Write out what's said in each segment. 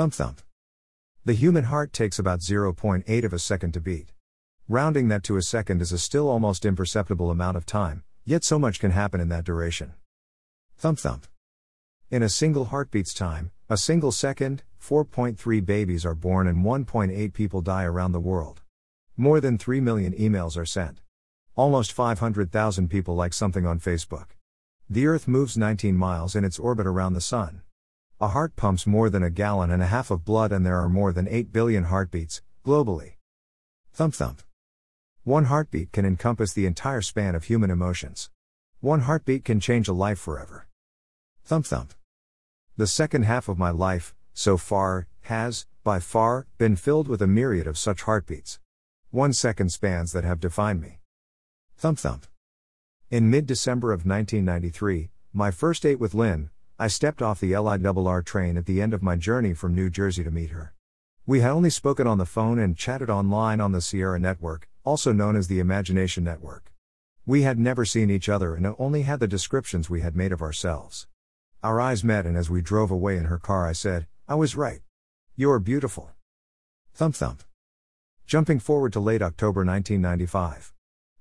Thump thump. The human heart takes about 0.8 of a second to beat. Rounding that to a second is a still almost imperceptible amount of time, yet so much can happen in that duration. Thump thump. In a single heartbeat's time, a single second, 4.3 babies are born and 1.8 people die around the world. More than 3 million emails are sent. Almost 500,000 people like something on Facebook. The Earth moves 19 miles in its orbit around the Sun. A heart pumps more than a gallon and a half of blood, and there are more than 8 billion heartbeats, globally. Thump thump. One heartbeat can encompass the entire span of human emotions. One heartbeat can change a life forever. Thump thump. The second half of my life, so far, has, by far, been filled with a myriad of such heartbeats. One second spans that have defined me. Thump thump. In mid December of 1993, my first date with Lynn, I stepped off the LIRR train at the end of my journey from New Jersey to meet her. We had only spoken on the phone and chatted online on the Sierra Network, also known as the Imagination Network. We had never seen each other and only had the descriptions we had made of ourselves. Our eyes met, and as we drove away in her car, I said, I was right. You're beautiful. Thump thump. Jumping forward to late October 1995.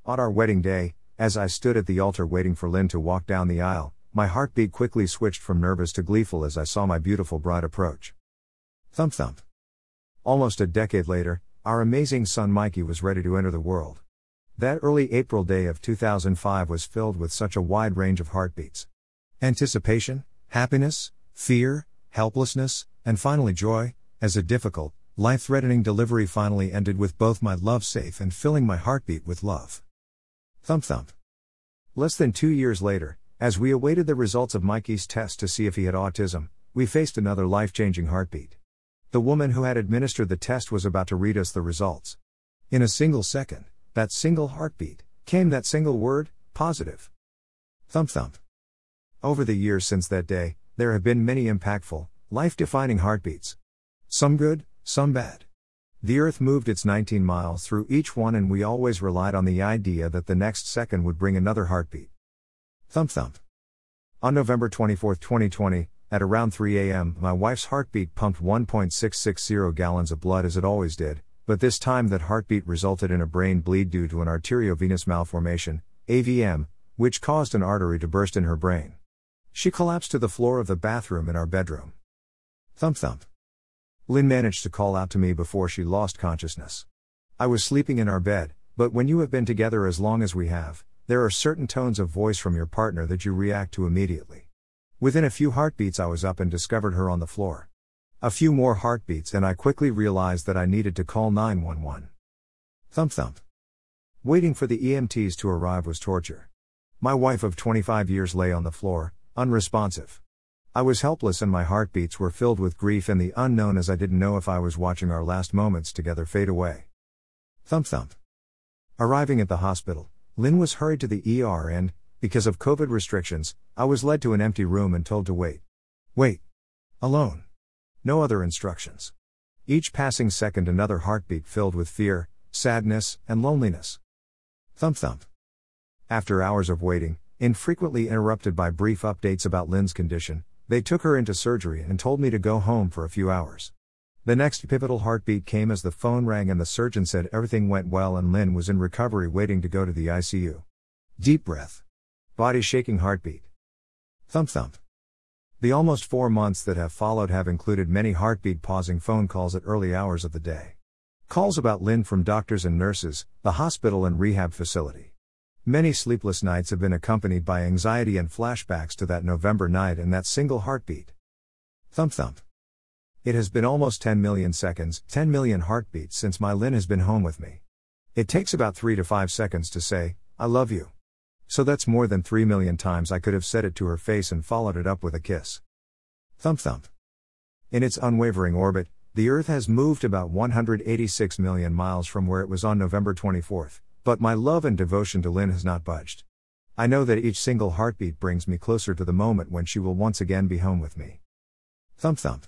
On our wedding day, as I stood at the altar waiting for Lynn to walk down the aisle, my heartbeat quickly switched from nervous to gleeful as I saw my beautiful bride approach. Thump thump. Almost a decade later, our amazing son Mikey was ready to enter the world. That early April day of 2005 was filled with such a wide range of heartbeats anticipation, happiness, fear, helplessness, and finally joy, as a difficult, life threatening delivery finally ended with both my love safe and filling my heartbeat with love. Thump thump. Less than two years later, as we awaited the results of Mikey's test to see if he had autism, we faced another life changing heartbeat. The woman who had administered the test was about to read us the results. In a single second, that single heartbeat, came that single word, positive. Thump thump. Over the years since that day, there have been many impactful, life defining heartbeats. Some good, some bad. The Earth moved its 19 miles through each one, and we always relied on the idea that the next second would bring another heartbeat. Thump thump. On November 24, 2020, at around 3 a.m., my wife's heartbeat pumped 1.660 gallons of blood as it always did, but this time that heartbeat resulted in a brain bleed due to an arteriovenous malformation, AVM, which caused an artery to burst in her brain. She collapsed to the floor of the bathroom in our bedroom. Thump thump. Lynn managed to call out to me before she lost consciousness. I was sleeping in our bed, but when you have been together as long as we have, there are certain tones of voice from your partner that you react to immediately. Within a few heartbeats, I was up and discovered her on the floor. A few more heartbeats, and I quickly realized that I needed to call 911. Thump thump. Waiting for the EMTs to arrive was torture. My wife of 25 years lay on the floor, unresponsive. I was helpless and my heartbeats were filled with grief and the unknown as I didn't know if I was watching our last moments together fade away. Thump thump. Arriving at the hospital, Lynn was hurried to the ER and, because of COVID restrictions, I was led to an empty room and told to wait. Wait. Alone. No other instructions. Each passing second, another heartbeat filled with fear, sadness, and loneliness. Thump thump. After hours of waiting, infrequently interrupted by brief updates about Lynn's condition, they took her into surgery and told me to go home for a few hours. The next pivotal heartbeat came as the phone rang and the surgeon said everything went well and Lynn was in recovery waiting to go to the ICU. Deep breath. Body shaking heartbeat. Thump thump. The almost four months that have followed have included many heartbeat pausing phone calls at early hours of the day. Calls about Lynn from doctors and nurses, the hospital and rehab facility. Many sleepless nights have been accompanied by anxiety and flashbacks to that November night and that single heartbeat. Thump thump. It has been almost 10 million seconds, 10 million heartbeats since my Lynn has been home with me. It takes about 3 to 5 seconds to say, I love you. So that's more than 3 million times I could have said it to her face and followed it up with a kiss. Thump thump. In its unwavering orbit, the Earth has moved about 186 million miles from where it was on November 24. But my love and devotion to Lynn has not budged. I know that each single heartbeat brings me closer to the moment when she will once again be home with me. Thump thump.